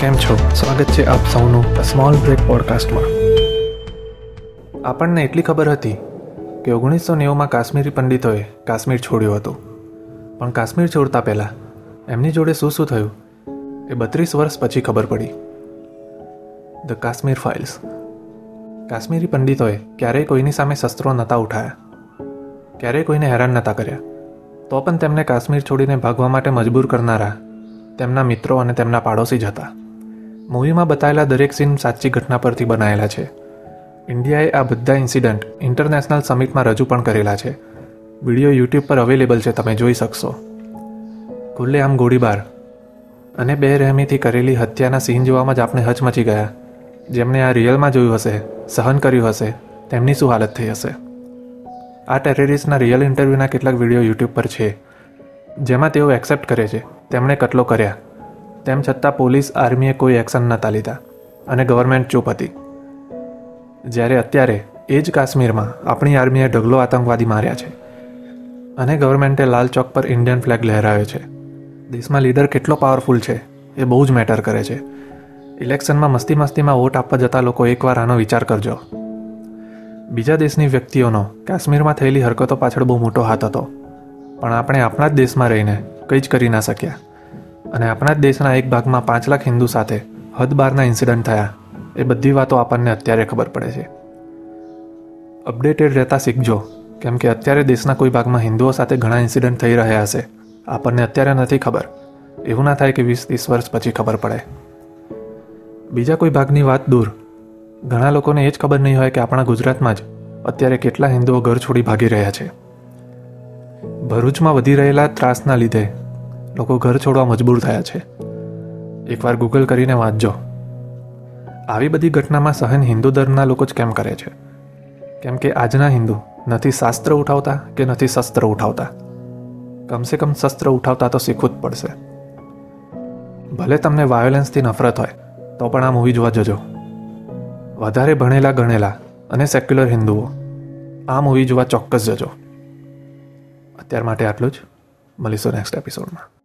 કેમ છો? સ્વાગત છે આપ સૌનું સ્મોલ બ્રેક પોડકાસ્ટમાં આપણને એટલી ખબર હતી કે ઓગણીસો નેવુંમાં કાશ્મીરી પંડિતોએ કાશ્મીર છોડ્યું હતું. પણ કાશ્મીર છોડતા પહેલાં એમની જોડે શું શું થયું એ બત્રીસ વર્ષ પછી ખબર પડી. ધ કાશ્મીર ફાઇલ્સ કાશ્મીરી પંડિતોએ ક્યારેય કોઈની સામે શસ્ત્રો નહોતા ઉઠાયા. ક્યારેય કોઈને હેરાન નહોતા કર્યા. તો પણ તેમને કાશ્મીર છોડીને ભાગવા માટે મજબૂર કરનારા તેમના મિત્રો અને તેમના પાડોશી જ હતા. મૂવીમાં બતાવેલા દરેક સીન સાચી ઘટના પરથી બનાવેલા છે. ઇન્ડિયાએ આ બધા ઇન્સિડન્ટ ઇન્ટરનેશનલ સમિટમાં રજૂ પણ કરેલા છે. વીડિયો યુટ્યુબ પર અવેલેબલ છે, તમે જોઈ શકશો. ખુલ્લેઆમ ગોળીબાર. અને બે રહેમીથી કરેલી હત્યાના સીન જોવામાં જ આપણે હચમચી ગયા. જેમણે આ રિયલમાં જોયું હશે, સહન કર્યું હશે, તેમની શું હાલત થઈ હશે? આ ટેરરિસ્ટના રિયલ ઇન્ટરવ્યૂના કેટલાક વીડિયો યુટ્યુબ પર છે. જેમાં તેઓ એક્સેપ્ટ કરે છે, તેમણે કટલો કર્યા. તેમ છતાં પોલીસ આર્મીએ કોઈ એક્શન નહોતા લીધા અને ગવર્મેન્ટ ચૂપ હતી. જ્યારે અત્યારે એ જ કાશ્મીરમાં આપણી આર્મીએ ઢગલો આતંકવાદી માર્યા છે અને ગવર્મેન્ટે લાલ ચોક પર ઇન્ડિયન ફ્લેગ લહેરાવ્યો છે. દેશમાં લીડર કેટલો પાવરફુલ છે એ બહુ જ મેટર કરે છે. ઇલેક્શનમાં મસ્તી મસ્તીમાં વોટ આપવા જતા લોકો એકવાર આનો વિચાર કરજો. બીજા દેશની વ્યક્તિઓનો કાશ્મીરમાં થયેલી હરકતો પાછળ બહુ મોટો હાથ હતો. પણ આપણે આપણા જ દેશમાં રહીને કંઈ જ કરી ના શક્યા. અને આપણા જ દેશના એક ભાગમાં પાંચ લાખ હિન્દુ સાથે હદ બારના ઇન્સિડન્ટ થયા. એ બધી વાતો આપણને અત્યારે ખબર પડે છે. અપડેટેડ રહેતા શીખજો. કેમ કે અત્યારે દેશના કોઈ ભાગમાં હિન્દુઓ સાથે ઘણા ઇન્સિડન્ટ થઈ રહ્યા હશે. આપણને અત્યારે નથી ખબર. એવું ના થાય કે વીસ ત્રીસ વર્ષ પછી ખબર પડે. બીજા કોઈ ભાગની વાત દૂર. ઘણા લોકોને એ જ ખબર નહીં હોય કે આપણા ગુજરાતમાં જ અત્યારે કેટલા હિન્દુઓ ઘર છોડી ભાગી રહ્યા છે. ભરૂચમાં વધી રહેલા ત્રાસના લીધે લોકો ઘર છોડવા મજબૂર થયા છે. એકવાર ગૂગલ કરીને વાંચજો. આવી બધી ઘટનામાં સહન હિન્દુ ધર્મના લોકો જ કેમ કરે છે? કેમ કે આજના હિન્દુ નથી શાસ્ત્ર ઉઠાવતા કે નથી શસ્ત્ર ઉઠાવતા? કમસે કમ શસ્ત્ર ઉઠાવતા તો શીખવું જ પડશે. ભલે તમને વાયોલન્સથી નફરત હોય, તો પણ આ મૂવી જોવા જજો. વધારે ભણેલા ગણેલા અને સેક્યુલર હિન્દુઓ, આ મૂવી જોવા ચોક્કસ જજો. અત્યાર માટે આટલું જ. મળીશું નેક્સ્ટ એપિસોડમાં